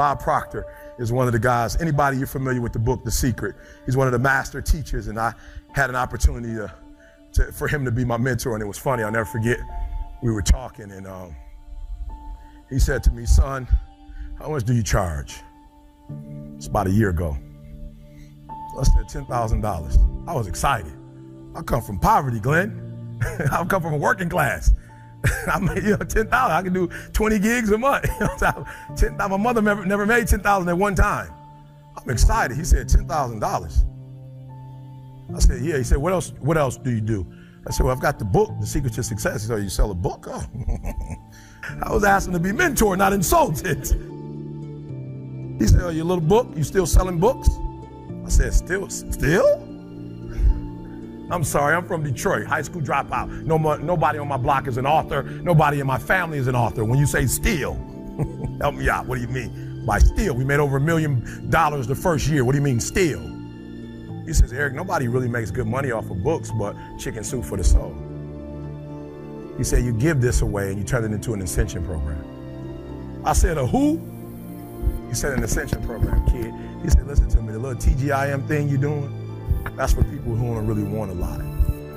Bob Proctor is one of the guys. Anybody you're familiar with the book, The Secret? He's one of the master teachers, and I had an opportunity to, to for him to be my mentor, and it was funny. I'll never forget. We were talking, and um, he said to me, "Son, how much do you charge?" It's about a year ago. I said ten thousand dollars. I was excited. I come from poverty, Glenn. I come from a working class. I made you know ten thousand. I can do twenty gigs a month. ten, my mother never, never made ten thousand at one time. I'm excited. He said ten thousand dollars. I said, yeah. He said, what else? What else do you do? I said, well, I've got the book, The Secret to Success. He said, oh, you sell a book? Oh. I was asking to be mentored, not insulted. He said, oh, your little book, you still selling books? I said, still, still? I'm sorry, I'm from Detroit, high school dropout. No, nobody on my block is an author. Nobody in my family is an author. When you say steal, help me out. What do you mean by steal? We made over a million dollars the first year. What do you mean steal? He says, Eric, nobody really makes good money off of books but chicken soup for the soul. He said, you give this away and you turn it into an ascension program. I said, a who? He said, an ascension program, kid. He said, listen to me, the little TGIM thing you're doing, that's for people who don't really want a lot.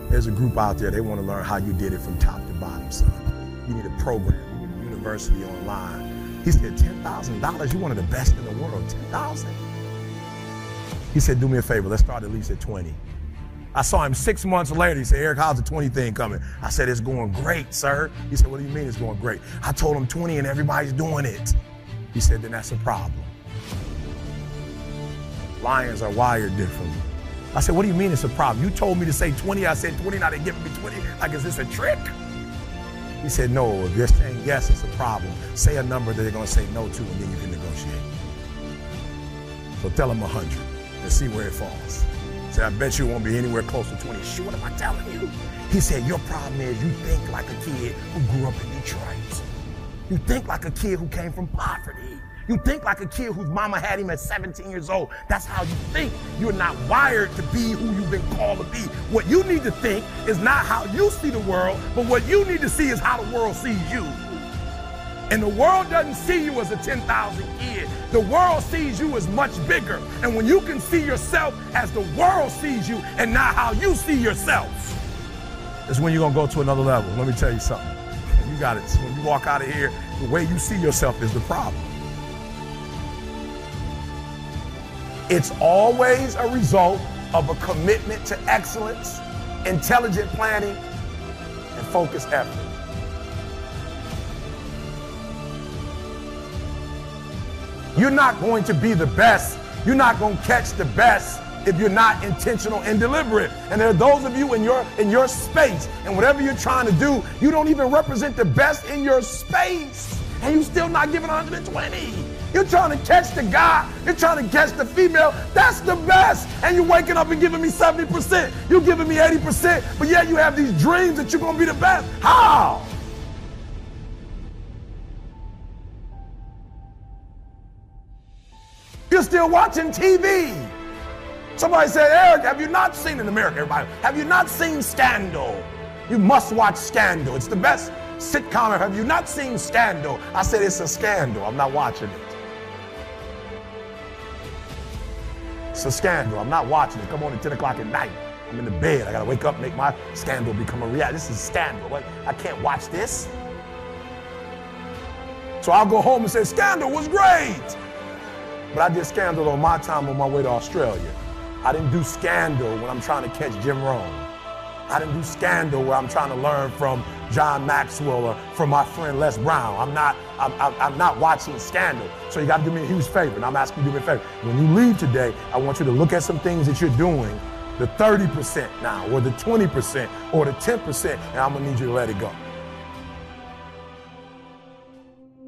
There's a group out there, they want to learn how you did it from top to bottom, son. You need a program, you need a university online. He said, $10,000? You're one of the best in the world. 10000 He said, do me a favor, let's start at least at 20. I saw him six months later. He said, Eric, how's the 20 thing coming? I said, it's going great, sir. He said, what do you mean it's going great? I told him 20 and everybody's doing it. He said, then that's a problem. Lions are wired differently. I said, what do you mean it's a problem? You told me to say 20. I said 20, now they're giving me 20. Like, is this a trick? He said, no, if you're saying yes, it's a problem. Say a number that they're going to say no to, and then you can negotiate. So tell them 100 and see where it falls. Say, I bet you won't be anywhere close to 20. Sure, what am I telling you? He said, your problem is you think like a kid who grew up in Detroit. You think like a kid who came from poverty. You think like a kid whose mama had him at 17 years old. That's how you think. You're not wired to be who you've been called to be. What you need to think is not how you see the world, but what you need to see is how the world sees you. And the world doesn't see you as a 10,000 kid. The world sees you as much bigger. And when you can see yourself as the world sees you and not how you see yourself, is when you're going to go to another level. Let me tell you something. You got it. When you walk out of here, the way you see yourself is the problem. It's always a result of a commitment to excellence, intelligent planning, and focused effort. You're not going to be the best. You're not going to catch the best if you're not intentional and deliberate. And there are those of you in your in your space and whatever you're trying to do, you don't even represent the best in your space. And you're still not giving 120. You're trying to catch the guy. You're trying to catch the female. That's the best. And you're waking up and giving me 70%. You're giving me 80%. But yet you have these dreams that you're going to be the best. How? You're still watching TV. Somebody said, Eric, have you not seen in America, everybody? Have you not seen Scandal? You must watch Scandal. It's the best sitcom. Have you not seen Scandal? I said, it's a scandal. I'm not watching it. It's a scandal. I'm not watching it. Come on at 10 o'clock at night. I'm in the bed. I gotta wake up, make my scandal become a reality. This is scandal. What? I can't watch this. So I'll go home and say, Scandal was great. But I did scandal on my time on my way to Australia. I didn't do scandal when I'm trying to catch Jim Rohn. I didn't do scandal where I'm trying to learn from John Maxwell or from my friend Les Brown. I'm not, I'm, I'm, I'm not watching scandal. So you got to do me a huge favor, and I'm asking you to do me a favor. When you leave today, I want you to look at some things that you're doing, the 30% now, or the 20%, or the 10%, and I'm gonna need you to let it go.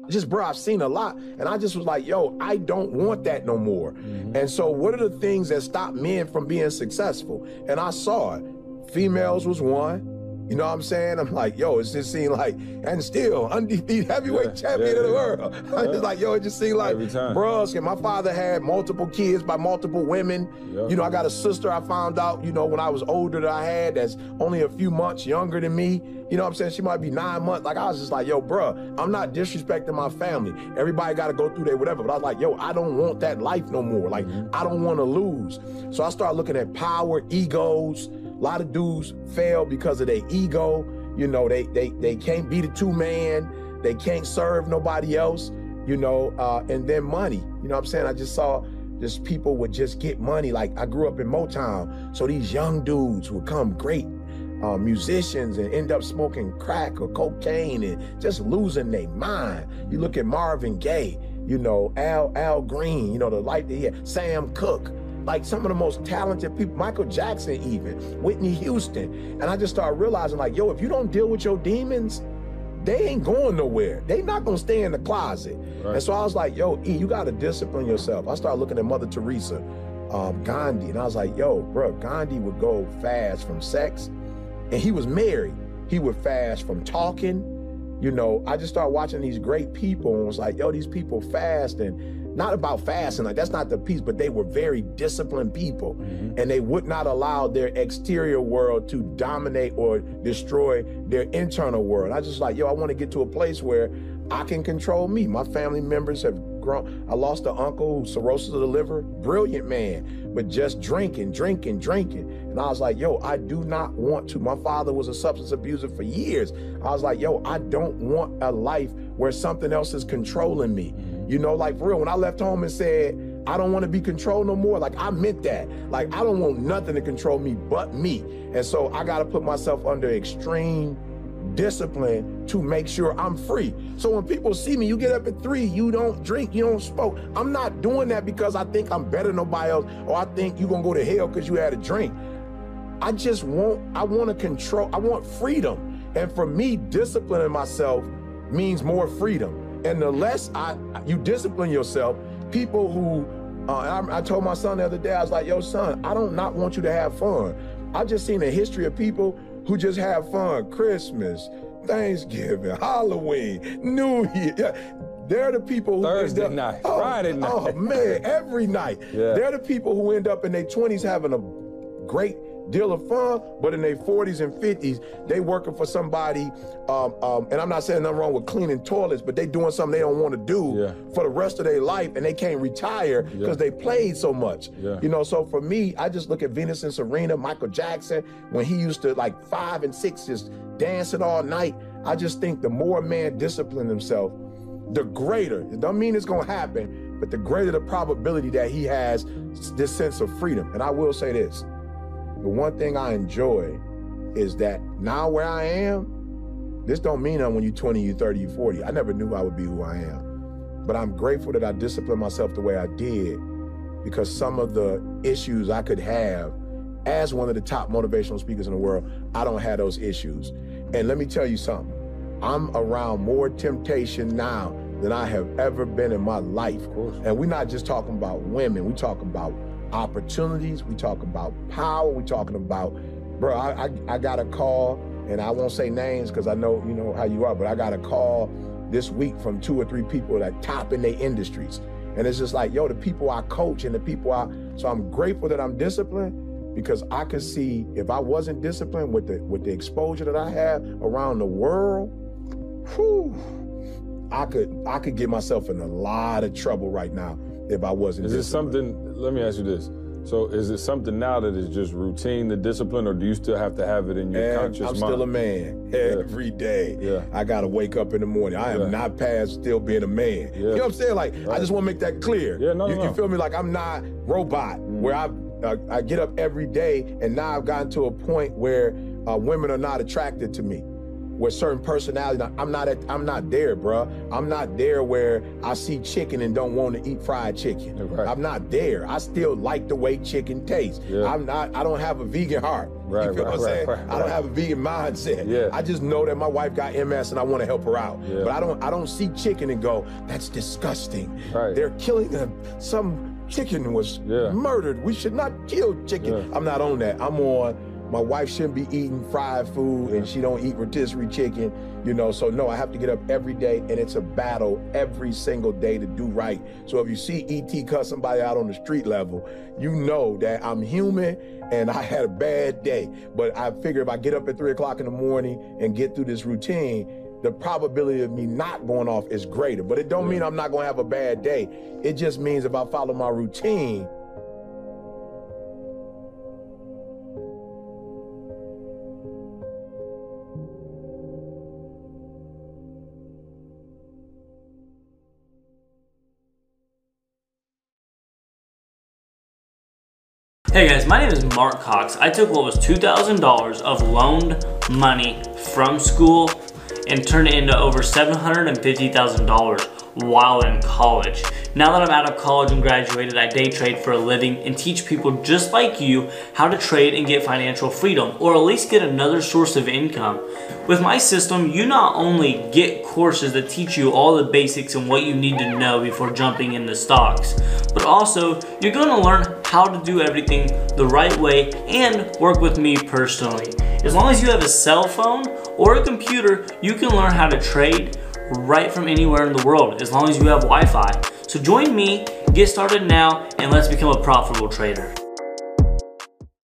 just bro i've seen a lot and i just was like yo i don't want that no more mm-hmm. and so what are the things that stop men from being successful and i saw it females was one You know what I'm saying? I'm like, yo, it just seemed like, and still undefeated heavyweight Yeah, champion yeah, of the yeah. world. I'm just like, yo, it just seemed like, bruh, and my father had multiple kids by multiple women. Yeah. You know, I got a sister I found out, you know, when I was older that I had that's only a few months younger than me. You know what I'm saying? She might be nine months. Like, I was just like, yo, bruh, I'm not disrespecting my family. Everybody got to go through their whatever. But I was like, yo, I don't want that life no more. Like, mm-hmm. I don't want to lose. So I started looking at power, egos. A lot of dudes fail because of their ego. You know, they they they can't be the two man. They can't serve nobody else. You know, uh, and then money. You know what I'm saying? I just saw just people would just get money. Like I grew up in Motown, so these young dudes would come great uh, musicians and end up smoking crack or cocaine and just losing their mind. You look at Marvin Gaye, you know, Al Al Green, you know, the he had, Sam Cooke, like some of the most talented people, Michael Jackson even, Whitney Houston. And I just started realizing like, yo, if you don't deal with your demons, they ain't going nowhere. They not gonna stay in the closet. Right. And so I was like, yo, E, you gotta discipline yourself. I started looking at Mother Teresa, um, Gandhi, and I was like, yo, bro, Gandhi would go fast from sex, and he was married. He would fast from talking. You know, I just started watching these great people and was like, yo, these people fast and not about fasting, like that's not the piece, but they were very disciplined people. Mm-hmm. And they would not allow their exterior world to dominate or destroy their internal world. I just like, yo, I want to get to a place where I can control me. My family members have grown. I lost an uncle cirrhosis of the liver, brilliant man, but just drinking, drinking, drinking. And I was like, yo, I do not want to. My father was a substance abuser for years. I was like, yo, I don't want a life where something else is controlling me. You know, like for real, when I left home and said, I don't want to be controlled no more. Like I meant that. Like I don't want nothing to control me but me. And so I got to put myself under extreme discipline to make sure I'm free. So when people see me, you get up at three, you don't drink, you don't smoke. I'm not doing that because I think I'm better than nobody else or I think you're gonna go to hell because you had a drink. I just want, I want to control, I want freedom. And for me, disciplining myself means more freedom. And the less I you discipline yourself, people who uh, I, I told my son the other day, I was like, yo, son, I don't not want you to have fun. I've just seen a history of people who just have fun. Christmas, Thanksgiving, Halloween, New Year. They're the people who Thursday end up, night, oh, Friday oh, night. Oh man, every night. Yeah. They're the people who end up in their 20s having a great deal of fun, but in their 40s and 50s, they working for somebody. Um, um, and I'm not saying nothing wrong with cleaning toilets, but they doing something they don't want to do Yeah. for the rest of their life, and they can't retire because they played so much. Yeah. You know, so for me, I just look at Venus and Serena, Michael Jackson, when he used to like five and six just dancing all night. I just think the more a man discipline himself, the greater. It don't mean it's gonna happen, but the greater the probability that he has this sense of freedom. And I will say this: the one thing I enjoy is that now where I am, this don't mean I'm when you're 20, you 30, you 40. I never knew I would be who I am. But I'm grateful that I disciplined myself the way I did because some of the issues I could have as one of the top motivational speakers in the world, I don't have those issues. And let me tell you something. I'm around more temptation now than I have ever been in my life. course. And we're not just talking about women, we talking about opportunities, we talk about power, we talking about, bro, I, I, I got a call, and I won't say names because I know, you know how you are, but I got a call this week from two or three people that top in their industries. And it's just like, yo, the people I coach and the people I, so I'm grateful that I'm disciplined because I could see if I wasn't disciplined with the with the exposure that I have around the world, whew, I could I could get myself in a lot of trouble right now if I wasn't Is it something? Let me ask you this. So, is it something now that is just routine, the discipline, or do you still have to have it in your And conscious I'm mind? still a man every day. Yeah. I gotta wake up in the morning. I am Yeah. not past still being a man. You know what I'm saying? Like I just want to make that clear. Yeah, no, you, no, you feel me? Like I'm not robot. Where I uh, I get up every day, and now I've gotten to a point where uh, women are not attracted to me. Where certain personality, I'm not at, I'm not there, bruh. I'm not there where I see chicken and don't want to eat fried chicken. Right. I'm not there. I still like the way chicken tastes. Yeah. I'm not. I don't have a vegan heart. Right, you feel right, what I'm right, saying? I don't have a vegan mindset. Yeah. I just know that my wife got MS and I want to help her out. Yeah. But I don't I don't see chicken and go, that's disgusting. Right. They're killing them. Some chicken was murdered. We should not kill chicken. I'm not on that. I'm on my wife shouldn't be eating fried food and she don't eat rotisserie chicken, you know. So no, I have to get up every day and it's a battle every single day to do right. So if you see ET cut somebody out on the street level, you know that I'm human and I had a bad day. But I figure if I get up at three o'clock in the morning and get through this routine, the probability of me not going off is greater. But it don't mean I'm not gonna have a bad day. It just means if I follow my routine, Hey guys, my name is Mark Cox. I took what was $2,000 of loaned money from school and turned it into over $750,000 while in college. Now that I'm out of college and graduated, I day trade for a living and teach people just like you how to trade and get financial freedom, or at least get another source of income. With my system, you not only get courses that teach you all the basics and what you need to know before jumping into stocks, but also you're going to learn how to do everything the right way and work with me personally. As long as you have a cell phone or a computer, you can learn how to trade right from anywhere in the world as long as you have Wi-Fi. So join me, get started now, and let's become a profitable trader.